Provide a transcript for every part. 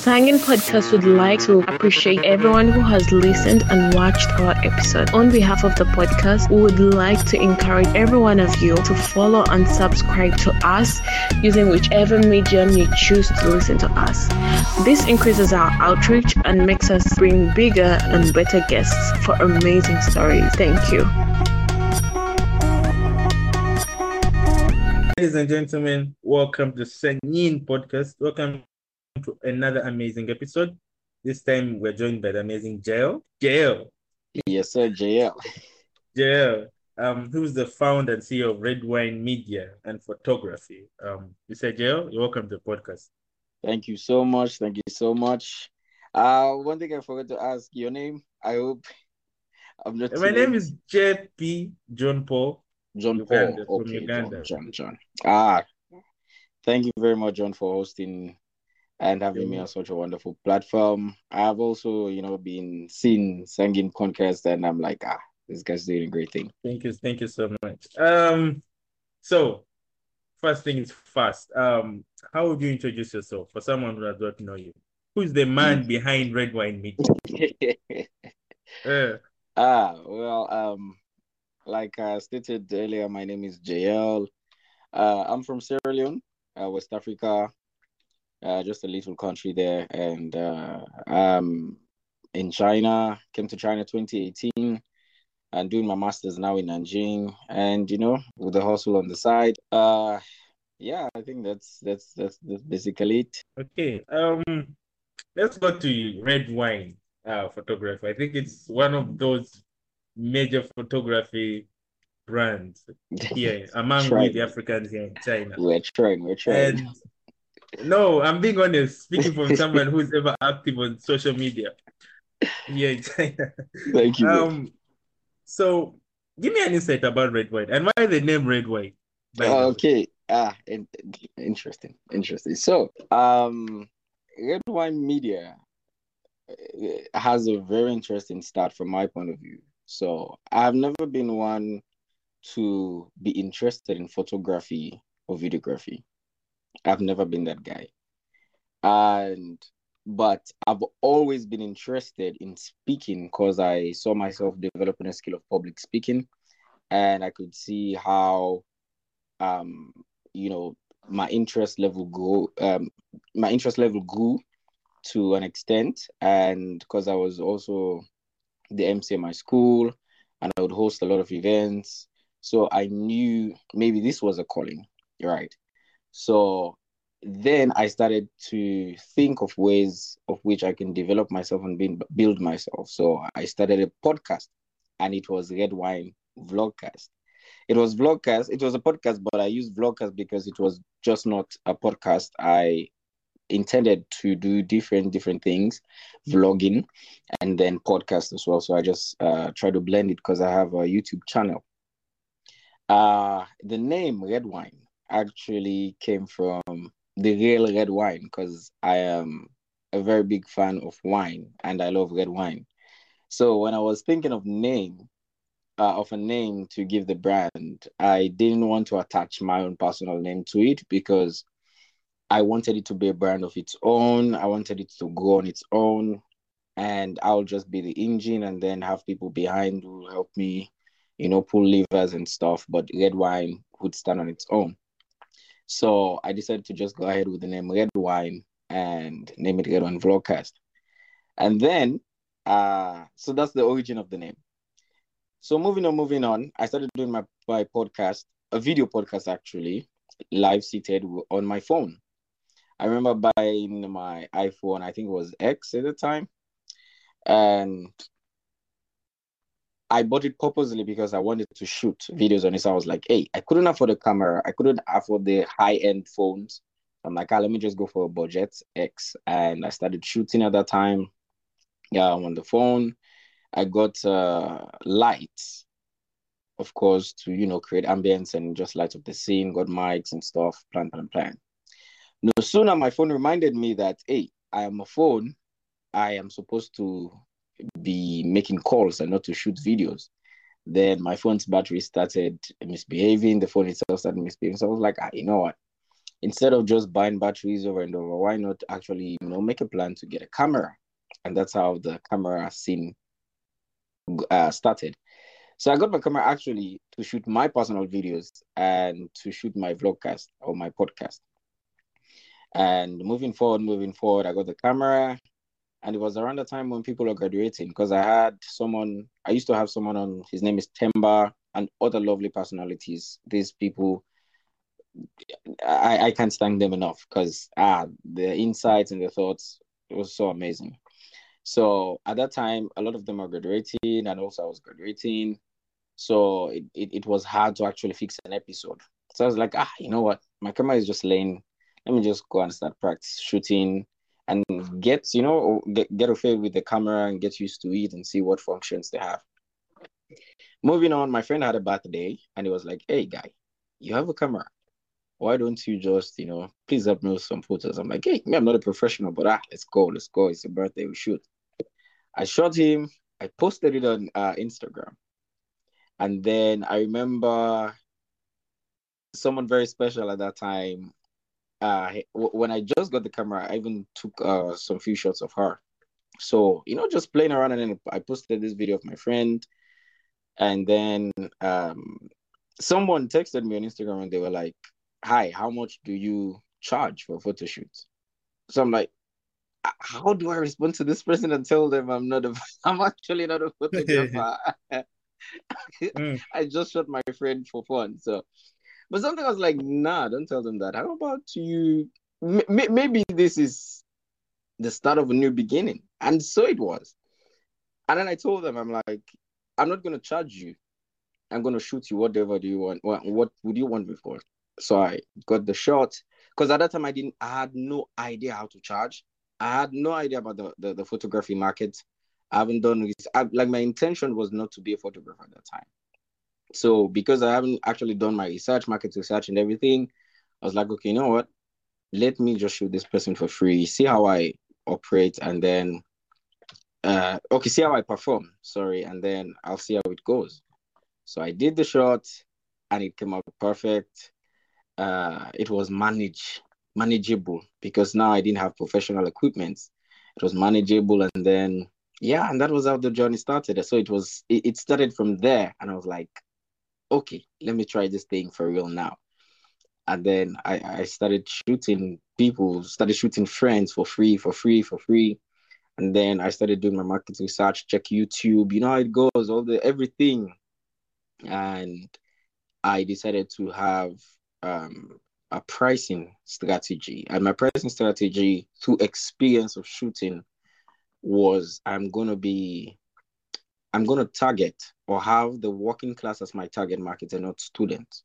Sangin Podcast would like to appreciate everyone who has listened and watched our episode. On behalf of the podcast, we would like to encourage every one of you to follow and subscribe to us using whichever medium you choose to listen to us. This increases our outreach and makes us bring bigger and better guests for amazing stories. Thank you. Ladies and gentlemen, welcome to Sangin Podcast. Welcome to another amazing episode. This time we're joined by the amazing Jayel. Jayel. Yes, sir, Jayel. Jayel, um, who's the founder and CEO of Red Wine Media and Photography. Um, you said Jayel, you're welcome to the podcast. Thank you so much. Thank you so much. Uh, one thing I forgot to ask your name. I hope I'm not. My name is JP John Paul. John Uganda, Paul. from Okay. John, John, John. Ah, thank you very much, John, for hosting and having me on such a wonderful platform. I've also, you know, been seeing Sangin podcast, and I'm like, ah, this guy's doing a great thing. Thank you, thank you so much. Um, so first thing is first. Um, how would you introduce yourself for someone who does not know you? Who's the man behind Red Wine Media? Uh, Ah, well, um, like I stated earlier, my name is Jayel. Uh, I'm from Sierra Leone, uh, West Africa, uh, just a little country there, and uh, I'm in China. Came to China 2018, and doing my masters now in Nanjing, and you know, with the hustle on the side. Uh, yeah, I think that's that's that's, that's basically it. Okay. Um, let's go to red wine uh photography. I think it's one of those major photography brands here among we the Africans here in China. We're trying, we're trying. And no, I'm being honest, speaking from someone who's ever active on social media here in China. Thank you. Um, so give me an insight about red wine and why the name red wine. Okay. Ah, in, interesting, interesting. So, um, Red Wine Media eh, has a very interesting start from my point of view. So, I've never been one to be interested in photography or videography. I've never been that guy. And but I've always been interested in speaking because I saw myself developing a skill of public speaking. And I could see how um you know my interest level grew um my interest level grew to an extent. And because I was also the MC my school and I would host a lot of events. So I knew maybe this was a calling right so then I started to think of ways of which I can develop myself and build, myself. So I started a podcast and it was Red Wine Vlogcast. It was vlogcast it was a podcast but i used vlogcast because it was just not a podcast. I intended to do different different things vlogging and then podcast as well. So i just uh try to blend it because i have a youtube channel. Uh the name red wine actually came from the real red wine because i am a very big fan of wine and i love red wine so when i was thinking of name uh, of a name to give the brand, I didn't want to attach my own personal name to it because I wanted it to be a brand of its own. I wanted it to go on its own, and I'll just be the engine and then have people behind who help me, you know, pull levers and stuff. But Red Wine would stand on its own. So I decided to just go ahead with the name Red Wine and name it Red Wine Vlogcast. And then, uh, so that's the origin of the name. So moving on, moving on, I started doing my, my podcast, a video podcast actually, live seated on my phone. I remember buying my iPhone, I think it was X at the time. And I bought it purposely because I wanted to shoot videos on it. So I was like, hey, I couldn't afford a camera. I couldn't afford the high-end phones. I'm like, ah, let me just go for a budget X. And I started shooting at that time. Yeah, I'm on the phone. I got uh, lights, of course, to you know create ambience and just light up the scene. Got mics and stuff. Plan, plan, plan. No sooner my phone reminded me that hey, I am a phone. I am supposed to be making calls and not to shoot videos. Then my phone's battery started misbehaving. The phone itself started misbehaving. So I was like, ah, you know what? instead of just buying batteries over and over, why not actually, you know, make a plan to get a camera? And that's how the camera scene uh, started. So I got my camera actually to shoot my personal videos and to shoot my vlogcast or my podcast. And moving forward, moving forward, I got the camera. And it was around the time when people were graduating because I had someone, I used to have someone on, his name is Temba, and other lovely personalities. These people, I, I can't thank them enough because ah, the insights and the thoughts it was so amazing. So at that time, a lot of them are graduating, and also I was graduating. So it, it, it was hard to actually fix an episode. So I was like, ah, you know what? My camera is just laying. Let me just go and start practice shooting and get, you know, get, get a with the camera and get used to it and see what functions they have. Moving on, my friend had a birthday and he was like, hey, guy, you have a camera. Why don't you just, you know, please help me with some photos? I'm like, hey, I'm not a professional, but ah, let's go, let's go. It's a birthday, we shoot. I shot him. I posted it on uh, Instagram. And then I remember someone very special at that time. Uh, when I just got the camera, I even took uh, some few shots of her. So, you know, just playing around. And then I posted this video of my friend. And then um, someone texted me on Instagram and they were like, Hi, how much do you charge for photo shoots? So I'm like, how do I respond to this person and tell them I'm not a I'm actually not a photographer? mm. I just shot my friend for fun. So but something I was like, nah, don't tell them that. How about you m- maybe this is the start of a new beginning. And so it was. And then I told them, I'm like, I'm not going to charge you. I'm going to shoot you whatever do you want. What, what would you want me for? So I got the shot because at that time I didn't, I had no idea how to charge. I had no idea about the, the, the photography market. I haven't done this. I, like my intention was not to be a photographer at that time. So because I haven't actually done my research, market research and everything, I was like, okay, you know what? Let me just shoot this person for free, see how I operate, and then uh, okay, see how I perform, sorry, and then I'll see how it goes. So I did the shot and it came out perfect. Uh, it was manage manageable because now I didn't have professional equipment. It was manageable, and then yeah, and that was how the journey started. So it was it, it started from there, and I was like, okay, let me try this thing for real now. And then I, I started shooting people, started shooting friends for free, for free, for free and then I started doing my market research, check YouTube, you know how it goes, all the everything. And I decided to have um, a pricing strategy. And my pricing strategy through experience of shooting was I'm gonna be I'm gonna target or have the working class as my target market and not students.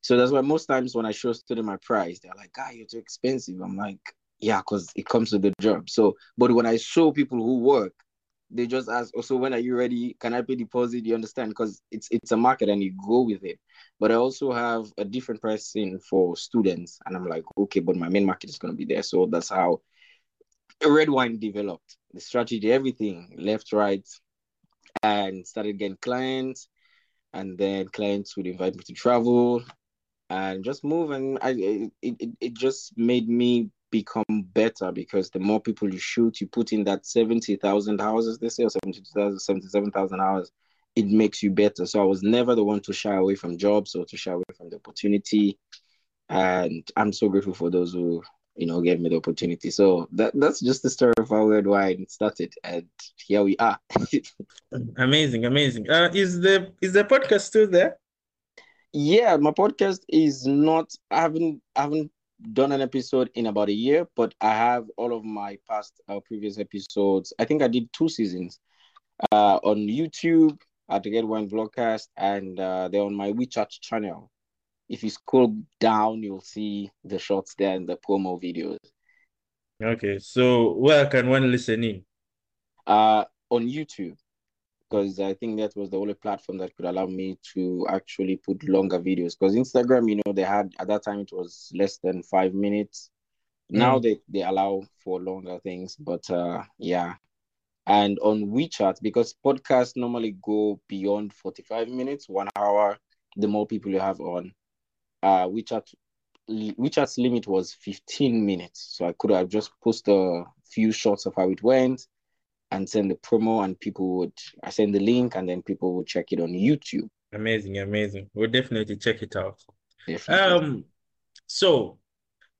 So that's why most times when I show student my price, they're like, "Ah, you're too expensive." I'm like, yeah, because it comes with the job. So, but when I show people who work, they just ask, also, oh, when are you ready? Can I pay deposit? You understand? Because it's it's a market and you go with it. But I also have a different pricing for students, and I'm like, okay, but my main market is going to be there. So that's how red wine developed the strategy, everything left, right, and started getting clients, and then clients would invite me to travel and just move, and I it, it, it just made me become better because the more people you shoot, you put in that 70,000 hours, they say, or 72,000, 77,000 hours, it makes you better. So I was never the one to shy away from jobs or to shy away from the opportunity. And I'm so grateful for those who, you know, gave me the opportunity. So that that's just the story of how Red Wine started. And here we are. amazing, amazing. Uh, is the is the podcast still there? Yeah, my podcast is not I haven't I haven't done an episode in about a year, but I have all of my past uh, previous episodes. I think I did two seasons uh, on YouTube at the Red Wine Vlogcast, and uh, they're on my WeChat channel. If you scroll down, you'll see the shots there and the promo videos. Okay, so where can one listen in? Uh, on YouTube because I think that was the only platform that could allow me to actually put longer videos. Because Instagram, you know, they had at that time it was less than five minutes. Mm. Now they, they allow for longer things, but uh yeah. And on WeChat, because podcasts normally go beyond 45 minutes, one hour, the more people you have on. Uh WeChat WeChat's limit was 15 minutes. So I could have just posted a few shots of how it went and send the promo and people would I send the link and then people would check it on YouTube. Amazing, amazing. We'll definitely check it out. Definitely. Um so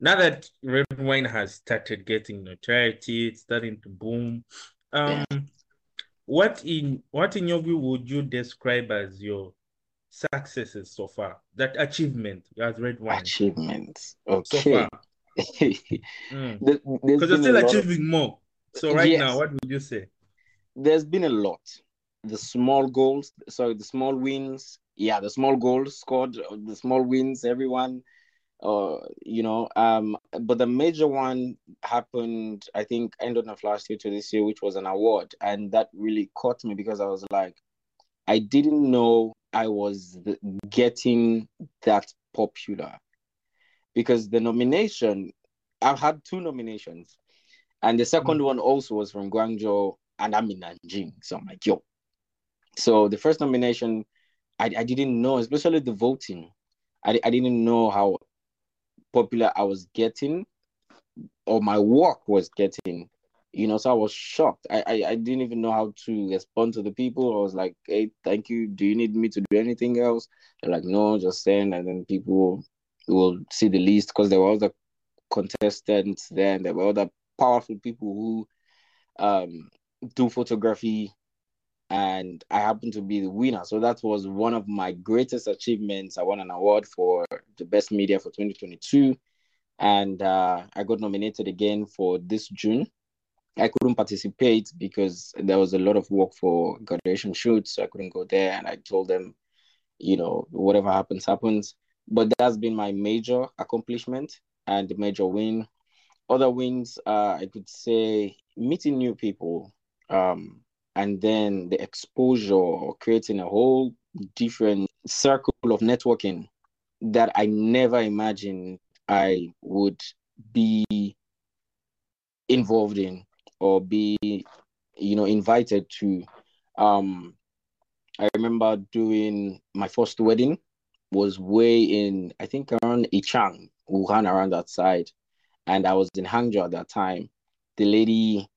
now that red wine has started getting notoriety, it's starting to boom. Um yeah. what in what in your view would you describe as your successes so far? That achievement as red wine. Achievements. Okay. So far. mm. Because you're still achieving of... more. So right yes. now, what would you say? There's been a lot. The small goals, sorry, the small wins. Yeah, the small goals scored, the small wins, everyone. Uh, you know, um, but the major one happened, I think, end of last year to this year, which was an award, and that really caught me because I was like, I didn't know I was getting that popular because the nomination, I've had two nominations, and the second mm. one also was from Guangzhou, and I'm in Nanjing. So I'm like, yo. So the first nomination, I, I didn't know, especially the voting. I, I didn't know how popular I was getting or my work was getting you know so i was shocked. I, I i didn't even know how to respond to the people. I was like hey thank you. Do you need me to do anything else? They're like no just send and then people will see the list because there were other contestants there there were other powerful people who um do photography and i happened to be the winner. So that was one of my greatest achievements. I won an award for the best media for 2022 and uh, i got nominated again for this june I couldn't participate because there was a lot of work for graduation shoots, so I couldn't go there. And I told them, you know, whatever happens, happens. But that's been my major accomplishment and major win. Other wins, uh, I could say meeting new people, um, and then the exposure, creating a whole different circle of networking that I never imagined I would be involved in or be you know invited to um i remember doing my first wedding was way in i think around Yichang wuhan around that side. And i was in hangzhou at that time. The lady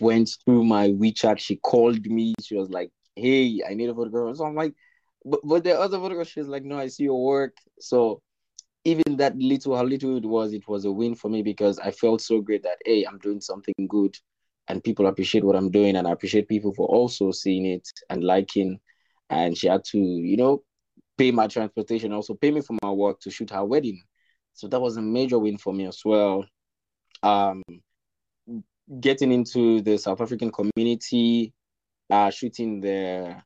went through my wechat. She called me. She was like hey i need a photograph. So i'm like but, but the other photographer she's like no i see your work. So even that little how little it was it was a win for me because i felt so great that hey i'm doing something good and people appreciate what I'm doing, and I appreciate people for also seeing it and liking. And she had to, you know, pay my transportation, also pay me for my work to shoot her wedding. So that was a major win for me as well. Um, getting into the South African community, uh, shooting the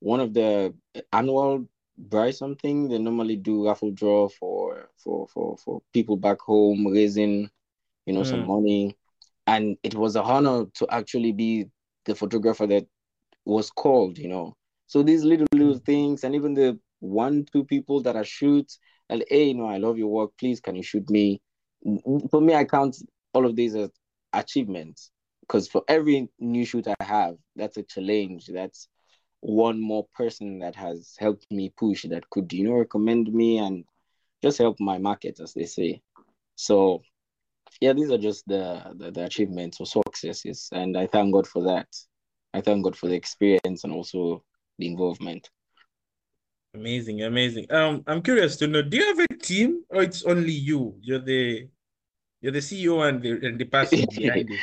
one of the annual buy something they normally do raffle draw for for for for people back home raising you know mm. some money and it was a honor to actually be the photographer that was called you know. So these little little mm-hmm. things and even the one two people that i shoot and hey you know i love your work. Please can you shoot me? For me i count all of these as achievements. Because for every new shoot i have that's a challenge. That's one more person that has helped me push that could you know recommend me and just help my market as they say. So yeah, these are just the, the, the achievements or successes, and I thank God for that. I thank God for the experience and also the involvement. Amazing, amazing. Um, I'm curious to know, do you have a team or it's only you? You're the you're the CEO and the and the person behind it.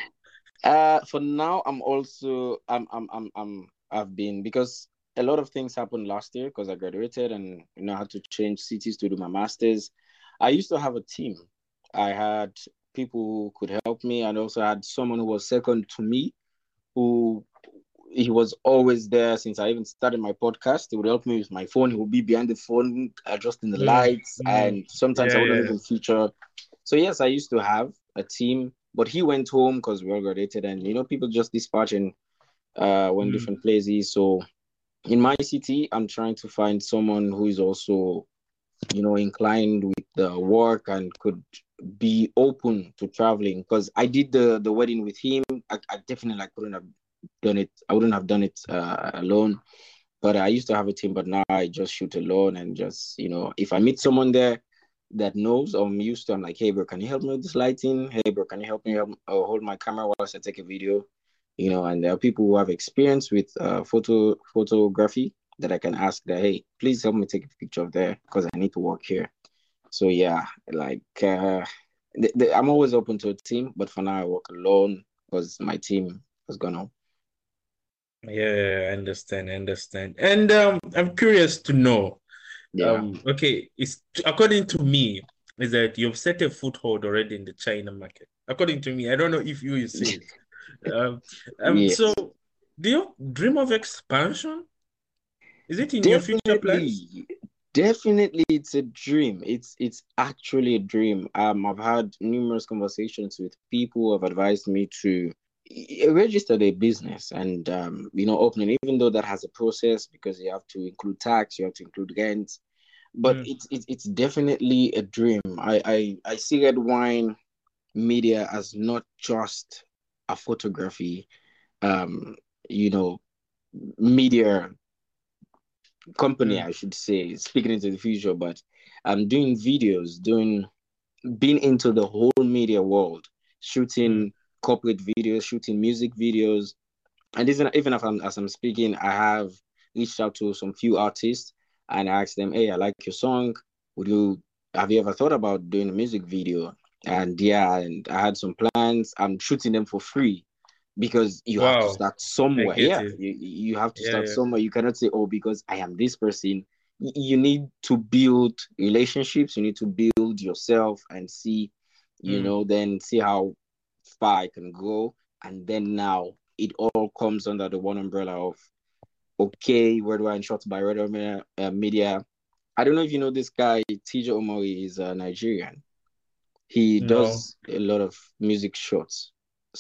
Uh, for now, I'm also I'm I'm I'm I'm I've been because a lot of things happened last year because I graduated and you know I had to change cities to do my masters. I used to have a team. I had people who could help me. And also had someone who was second to me, who he was always there since I even started my podcast. He would help me with my phone. He would be behind the phone, adjusting the mm. lights, mm. and sometimes yeah, I wouldn't yeah. even feature. So yes, I used to have a team, but he went home because we all graduated, and you know, people just dispatching uh went mm. different places. So in my city, I'm trying to find someone who is also, you know, inclined the work and could be open to traveling because I did the the wedding with him. I, I definitely couldn't have done it. I wouldn't have done it uh, alone. But I used to have a team, but now I just shoot alone and just you know if I meet someone there, that knows or I'm used to. I'm like, hey bro, can you help me with this lighting? Hey bro, can you help me help, uh, hold my camera whilst I take a video? You know, and there are people who have experience with uh, photo photography that I can ask that, hey, please help me take a picture of there because I need to work here. So yeah, like uh, the, the, I'm always open to a team, but for now I work alone because my team has gone home. Yeah, I understand, I understand. And um, I'm curious to know. Yeah. Um, okay, it's according to me, is that you've set a foothold already in the China market. According to me, I don't know if you will see it. um, um Yes. so do you dream of expansion? Is it in your future plans? Definitely, it's a dream. It's it's actually a dream. Um, I've had numerous conversations with people who have advised me to eh, register their business and um, you know, opening. Even though that has a process because you have to include tax, you have to include rent, but Mm. it's it's it's definitely a dream. I I I see Red Wine Media as not just a photography, um, you know, media company, Mm. I should say, speaking into the future, but I'm doing videos, doing being into the whole media world, shooting corporate videos, shooting music videos, and even even if I'm as I'm speaking, I have reached out to some few artists and I asked them, "Hey, I like your song. Would you have you ever thought about doing a music video?" And yeah, and I had some plans. I'm shooting them for free because you have to start somewhere. Yeah, you you have to Yeah, start yeah. somewhere. You cannot say, "Oh, because I am this person." You need to build relationships. You need to build yourself and see, you Mm. know, then see how far I can go. And then now it all comes under the one umbrella of okay, Red Wine Shots by Red Wine uh, Media. I don't know if you know this guy, TG Omori is a Nigerian. He No. does a lot of music shots.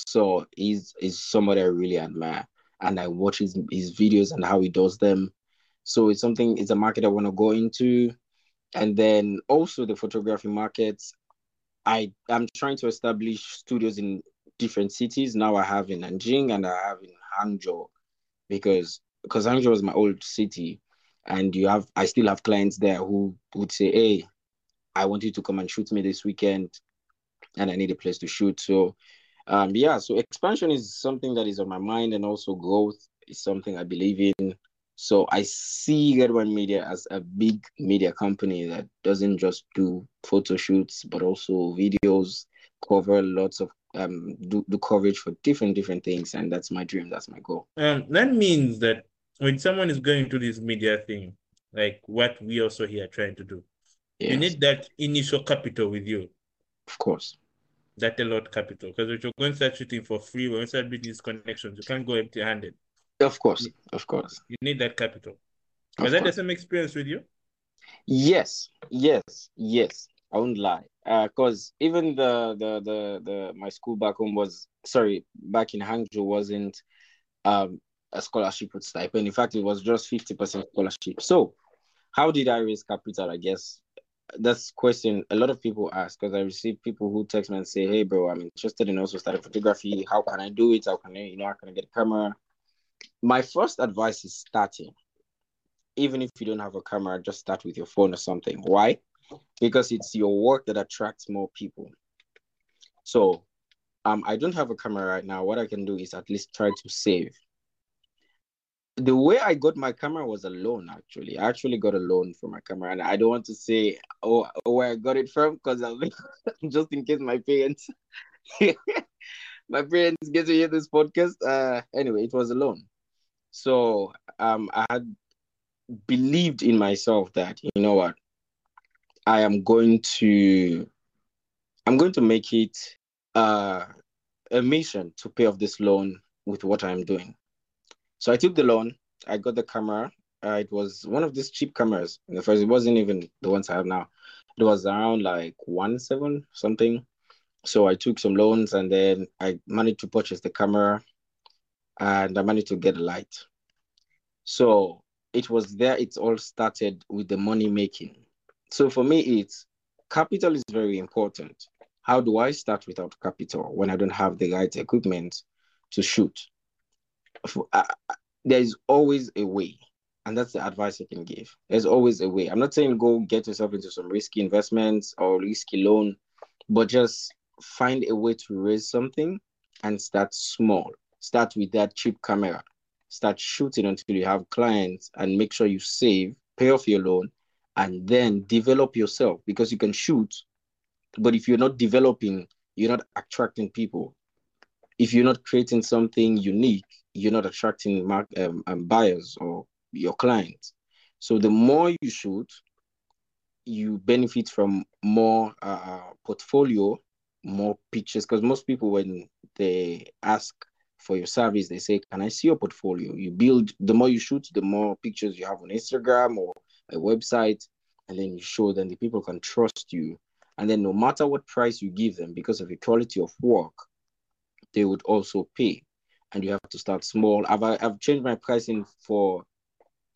So he's is somebody I really admire. And I watch his, his videos and how he does them. So it's something, it's a market I want to go into. And then also the photography markets. I I'm trying to establish studios in different cities. Now I have in Nanjing and I have in Hangzhou because because Hangzhou is my old city, and you have I still have clients there who would say, "Hey, I want you to come and shoot me this weekend, and I need a place to shoot." So, um, yeah, so expansion is something that is on my mind, and also growth is something I believe in. So I see Red Wine Media as a big media company that doesn't just do photo shoots, but also videos, cover lots of um do, do coverage for different different things, and that's my dream. That's my goal. Um, that means that when someone is going to this media thing, like what we also here trying to do, you need that initial capital with you, of course. That a lot capital. Because if you're going to start shooting for free, when you start building these connections, you can't go empty handed. Of course, of course, You need that capital. Was that the same experience with you? Yes, yes, yes. I won't lie. Uh, cause even the the the the my school back home was sorry back in Hangzhou wasn't um a scholarship with stipend. In fact, it was just fifty percent scholarship. So how did I raise capital? I guess that's question a lot of people ask because I receive people who text me and say, "Hey, bro, I'm interested in also starting photography. How can I do it? How can I, you know, how can I get a camera?" My first advice is starting. Even if you don't have a camera, just start with your phone or something. Why? Because it's your work that attracts more people. So, um, I don't have a camera right now. What I can do is at least try to save. The way I got my camera was a loan, actually. I actually got a loan for my camera, and I don't want to say oh where I got it from because just in case my parents, my parents get to hear this podcast. Uh, anyway, it was a loan. So um, I had believed in myself that you know what, I am going to, I'm going to make it uh, a mission to pay off this loan with what I'm doing. So I took the loan. I got the camera. Uh, it was one of these cheap cameras. In the first, it wasn't even the ones I have now. It was around like one seven something. So I took some loans and then I managed to purchase the camera, and I managed to get a light. So it was there. It all started with the money making. So for me, it's capital is very important. How do I start without capital when I don't have the right equipment to shoot? For- I- I- there is always a way. And that's the advice I can give. There's always a way. I'm not saying go get yourself into some risky investments or risky loan, but just find a way to raise something and start small. Start with that cheap camera. Start shooting until you have clients and make sure you save, pay off your loan, and then develop yourself because you can shoot. But if you're not developing, you're not attracting people. If you're not creating something unique, you're not attracting mark, um, um, buyers or your clients. So the more you shoot, you benefit from more uh, portfolio, more pictures. Because most people, when they ask for your service, they say, "Can I see your portfolio?" You build. The more you shoot, the more pictures you have on Instagram or a website, and then you show. Then the people can trust you, and then no matter what price you give them, because of the quality of work, they would also pay. And you have to start small. I've I've changed my pricing for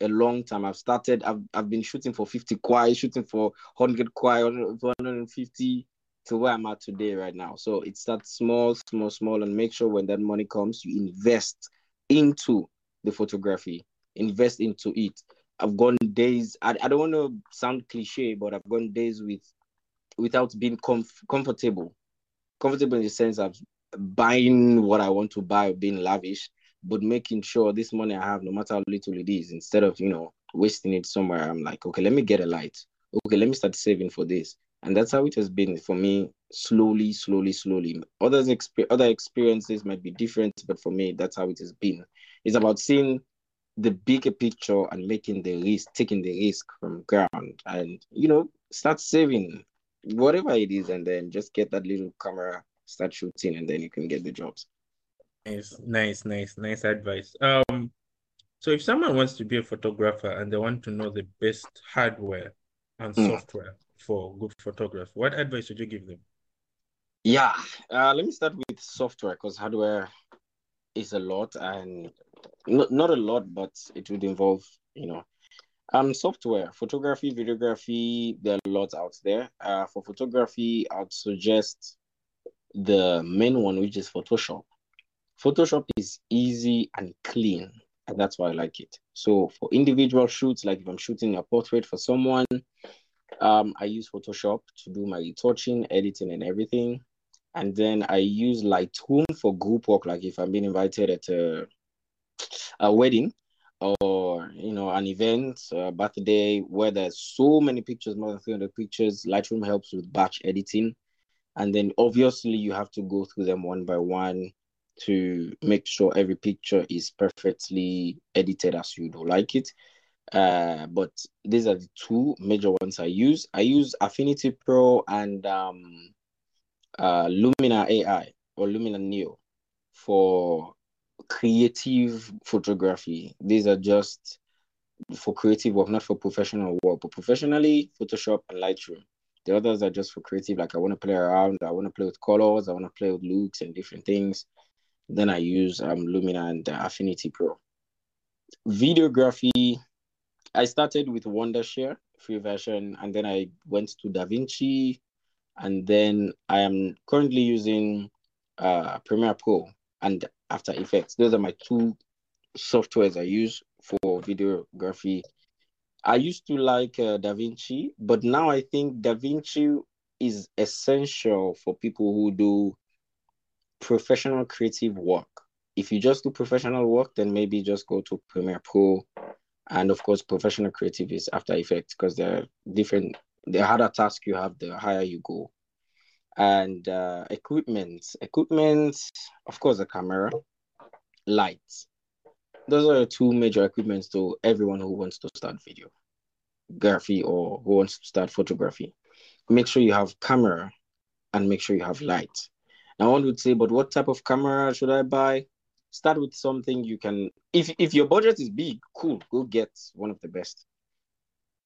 a long time. I've started, I've, I've been shooting for 50 kuai, shooting for 100 kuai, 150 to where I'm at today right now. So it starts small, small, small, and make sure when that money comes, you invest into the photography, invest into it. I've gone days, I, I don't want to sound cliche, but I've gone days with without being comf- comfortable. Comfortable in the sense of buying what I want to buy being lavish but making sure this money I have, no matter how little it is, instead of you know wasting it somewhere, I'm like, okay, let me get a light. Okay, let me start saving for this, and that's how it has been for me. Slowly, slowly, slowly. Others exp- other experiences might be different, but for me, that's how it has been. It's about seeing the bigger picture and making the risk, taking the risk from ground, and you know, start saving whatever it is, and then just get that little camera, start shooting, and then you can get the jobs. Nice, nice, nice, nice advice. Um, so if someone wants to be a photographer and they want to know the best hardware and mm. software for good photography, what advice would you give them? Yeah, uh, let me start with software because hardware is a lot and not not a lot, but it would involve you know um software, photography, videography. There are a lot out there. Uh, for photography, I'd suggest the main one, which is Photoshop. Photoshop is easy and clean, and that's why I like it. So for individual shoots, like if I'm shooting a portrait for someone, um, I use Photoshop to do my retouching, editing, and everything. And then I use Lightroom for group work, like if I'm being invited at a, a wedding or you know an event, a birthday where there's so many pictures, more than 300 pictures. Lightroom helps with batch editing, and then obviously you have to go through them one by one to make sure every picture is perfectly edited as you do like it. Uh, but these are the two major ones I use. I use Affinity Pro and um, uh, Luminar AI or Luminar Neo for creative photography. These are just for creative work, not for professional work, but professionally, Photoshop and Lightroom. The others are just for creative, like I want to play around, I want to play with colors, I want to play with looks and different things. Then I use um, Luminar and uh, Affinity Pro. Videography, I started with Wondershare free version, and then I went to DaVinci, and then I am currently using uh, Premiere Pro and After Effects. Those are my two softwares I use for videography. I used to like uh, DaVinci, but now I think Da Vinci is essential for people who do professional creative work. If you just do professional work, then maybe just go to Premiere Pro. And of course, professional creative is After Effects because they're different. The harder task you have, the higher you go. And uh, equipment, equipment, of course, a camera, lights. Those are two major equipments to everyone who wants to start videography or who wants to start photography. Make sure you have camera and make sure you have light now one would say, but what type of camera should I buy? Start with something you can. If if your budget is big, cool, go get one of the best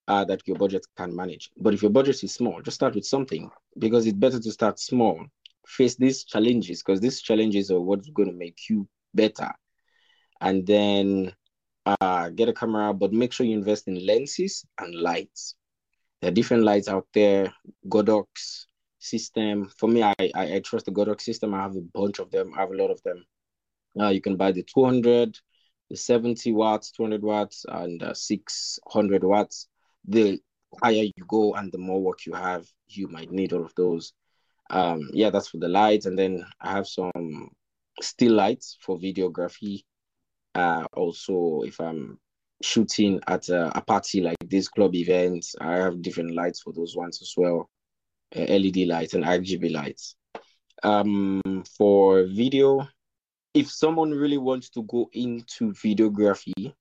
uh, that your budget can manage. But if your budget is small, just start with something because it's better to start small. Face these challenges because these challenges are what's going to make you better. And then uh, get a camera, but make sure you invest in lenses and lights. There are different lights out there, Godox, system. For me, I, I, I trust the Godox system. I have a bunch of them. I have a lot of them. Uh, you can buy the 200 the 70 watts, 200 watts, and uh, 600 watts. The higher you go and the more work you have, you might need all of those. Um, yeah, that's for the lights. And then I have some still lights for videography. Uh, also, if I'm shooting at a, a, party like this club event, I have different lights for those ones as well. Uh, LED lights and RGB lights. Um, for video, if someone really wants to go into videography,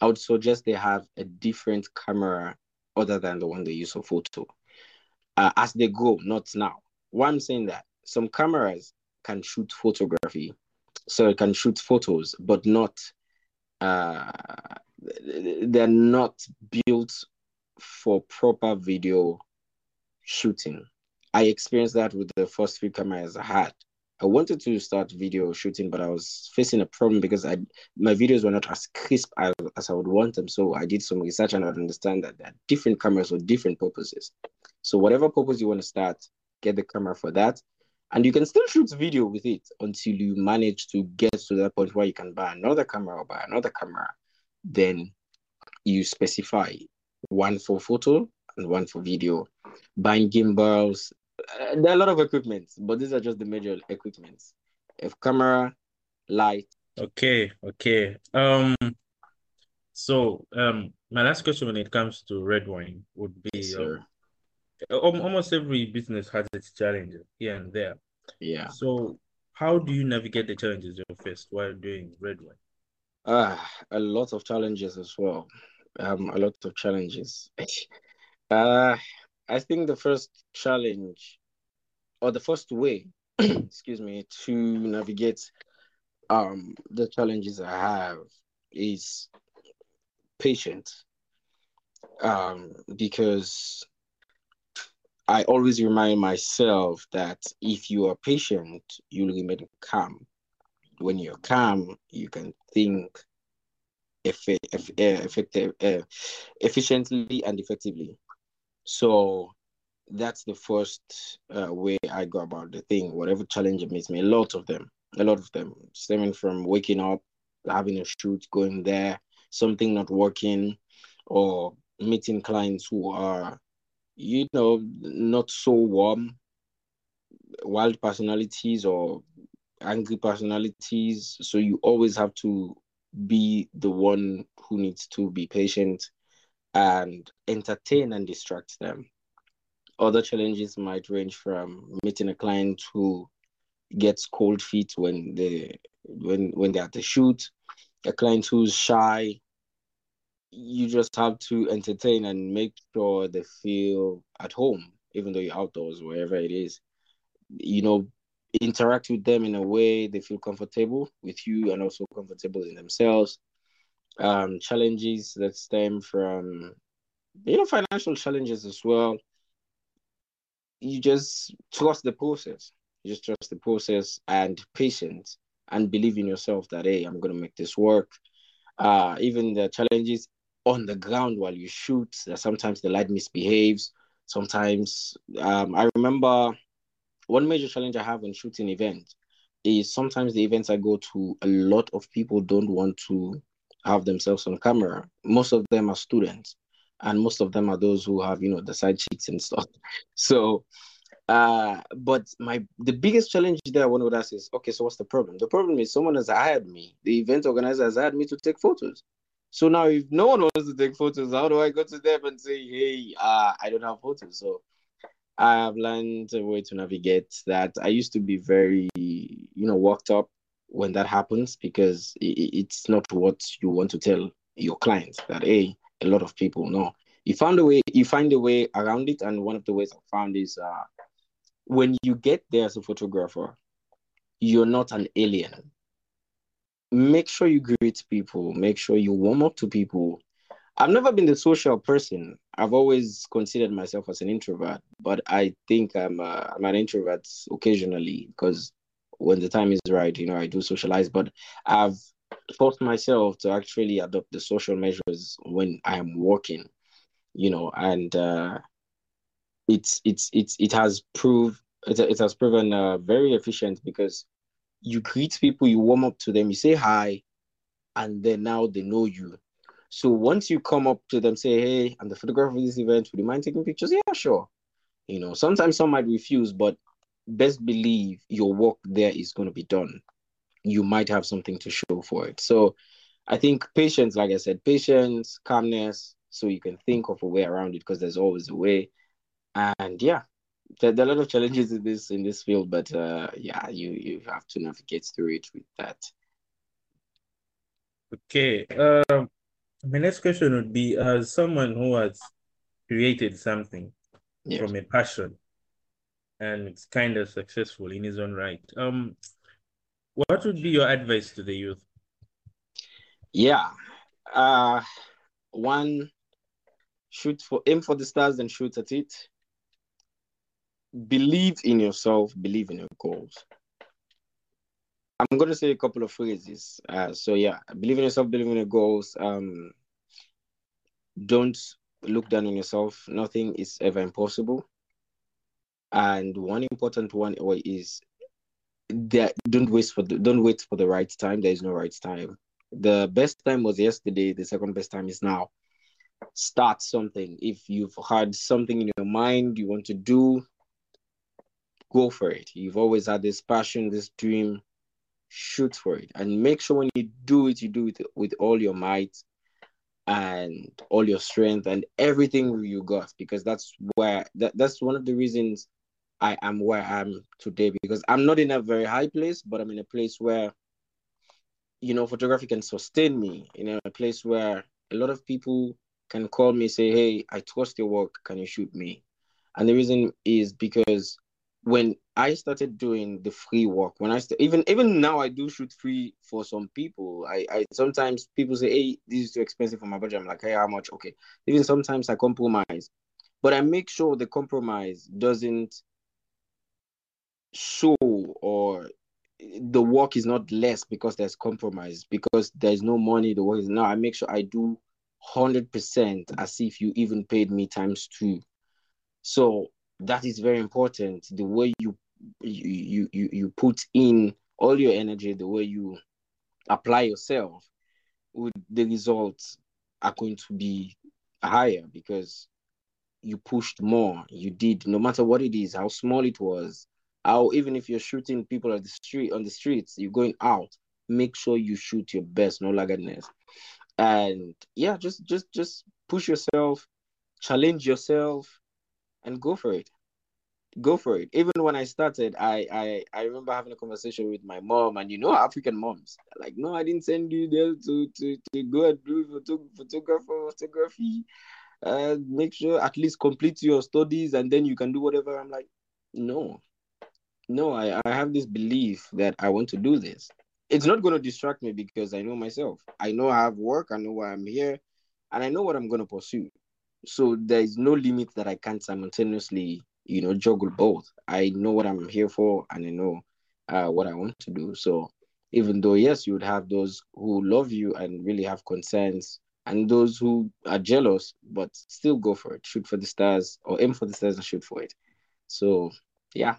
I would suggest they have a different camera other than the one they use for photo uh, as they go, not now. Why I'm saying that some cameras can shoot photography, so it can shoot photos, but not uh, they're not built for proper video shooting. I experienced that with the first few cameras I had. I wanted to start video shooting, but I was facing a problem because I my videos were not as crisp as, as I would want them. So I did some research and I understand that there are different cameras for different purposes. So whatever purpose you want to start, get the camera for that. And you can still shoot video with it until you manage to get to that point where you can buy another camera or buy another camera. Then you specify one for photo and one for video. Buying gimbals, uh, there are a lot of equipment, but these are just the major equipments. A camera, light. Okay, okay. Um, so um, my last question when it comes to red wine would be yes, um, almost every business has its challenges here and there. Yeah. So how do you navigate the challenges you faced while doing red wine? Ah, uh, a lot of challenges as well. Um, a lot of challenges. uh I think the first challenge or the first way, excuse me, to navigate um the challenges I have is patient. Um, because I always remind myself that if you are patient, you'll remain calm. When you're calm, you can think effe- eff- effective, uh, efficiently and effectively. So that's the first uh, way I go about the thing. Whatever challenge meets me, a lot of them, a lot of them, stemming from waking up, having a shoot, going there, something not working, or meeting clients who are, you know, not so warm, wild personalities or angry personalities. So you always have to be the one who needs to be patient and entertain and distract them. Other challenges might range from meeting a client who gets cold feet when they when when they're at the shoot, a client who's shy. You just have to entertain and make sure they feel at home, even though you're outdoors, wherever it is. You know, interact with them in a way they feel comfortable with you and also comfortable in themselves. Um, challenges that stem from you know financial challenges as well. You just trust the process. You just trust the process and patience and believe in yourself that hey i'm going to make this work. Uh, even the challenges on the ground while you shoot sometimes the light misbehaves sometimes um, i remember one major challenge i have when shooting events is sometimes the events i go to a lot of people don't want to have themselves on camera. Most of them are students, and most of them are those who have, you know, the side chicks and stuff. So, uh, but my the biggest challenge there want to ask is, okay, so what's the problem? The problem is someone has hired me. The event organizer has hired me to take photos. So now, if no one wants to take photos, how do I go to them and say, hey, uh, I don't have photos? So I have learned a way to navigate that. I used to be very, you know, worked up when that happens because it's not what you want to tell your clients that hey a lot of people know you found a way you find a way around it and one of the ways i found is uh, when you get there as a photographer you're not an alien make sure you greet people make sure you warm up to people. I've never been the social person. I've always considered myself as an introvert but i think i'm, uh, I'm an introvert occasionally because when the time is right, you know, I do socialize, but I've forced myself to actually adopt the social measures when I am working, you know, and uh, it's it's it's it has proved it, it has proven uh, very efficient because you greet people, you warm up to them, you say hi, and then now they know you. So once you come up to them, say, "Hey, I'm the photographer of this event. Would you mind taking pictures?" Yeah, sure. You know, sometimes some might refuse, but best believe your work there is going to be done. You might have something to show for it. So I think patience, like I said, patience, calmness, so you can think of a way around it because there's always a way. And yeah, there, there, are a lot of challenges in this in this field, but uh, yeah, you you have to navigate through it with that. Okay. Um, my next question would be: as someone who has created something yes. from a passion, and it's kind of successful in his own right, um, what would be your advice to the youth? Yeah. Uh one shoot for aim for the stars and shoot at it. Believe in yourself, believe in your goals. I'm going to say a couple of phrases. Uh, so yeah, believe in yourself, believe in your goals. Um, don't look down on yourself. Nothing is ever impossible. And one important one is that don't waste for the, don't wait for the right time. There is no right time the best time was yesterday the second best time is now start something if you've had something in your mind you want to do go for it. You've always had this passion this dream. Shoot for it. And make sure when you do it you do it with all your might and all your strength and everything you got because that's where that, that's one of the reasons i am where i am today because i'm not in a very high place but i'm in a place where you know, photography can sustain me in a place where a lot of people can call me, say, Hey, I trust your work, can you shoot me? And the reason is because when I started doing the free work, when I st- even even now I do shoot free for some people. I, I sometimes people say, Hey, this is too expensive for my budget. I'm like, hey, how much? Okay. Even sometimes I compromise. But I make sure the compromise doesn't show or the work is not less because there's compromise because there's no money the work is now i make sure i do 100% as if you even paid me times two so that is very important the way you you you you put in all your energy the way you apply yourself with the results are going to be higher because you pushed more you did no matter what it is how small it was how even if you're shooting people on the street on the streets, you're going out, make sure you shoot your best, no laggardness. And yeah, just just just push yourself, challenge yourself, and go for it. Go for it. Even when I started, I I I remember having a conversation with my mom, and you know African moms, like, no, I didn't send you there to to to go and do photo, photographer photography. Uh, make sure at least complete your studies, and then you can do whatever. I'm like, no, no, I, I have this belief that I want to do this. It's not going to distract me because I know myself. I know I have work, I know why I'm here, and I know what I'm going to pursue. So there is no limit that I can't simultaneously, you know, juggle both. I know what I'm here for, and I know uh, what I want to do. So even though yes, you would have those who love you and really have concerns, and those who are jealous, but still go for it. Shoot for the stars, or aim for the stars and shoot for it. So yeah,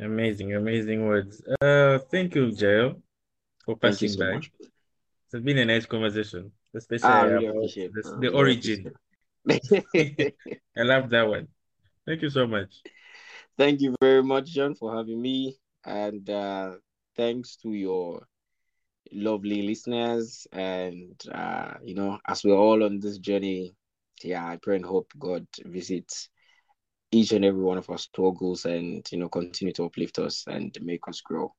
Amazing, amazing words. Uh, thank you, Jayel, for passing you so by. Much. It's been a nice conversation, especially ah, really about the, the origin. I love that one. Thank you so much. Thank you very much, John, for having me. And uh, thanks to your lovely listeners. And, uh, you know, as we're all on this journey, yeah, I pray and hope God visits each and every one of our struggles and you know continue to uplift us and make us grow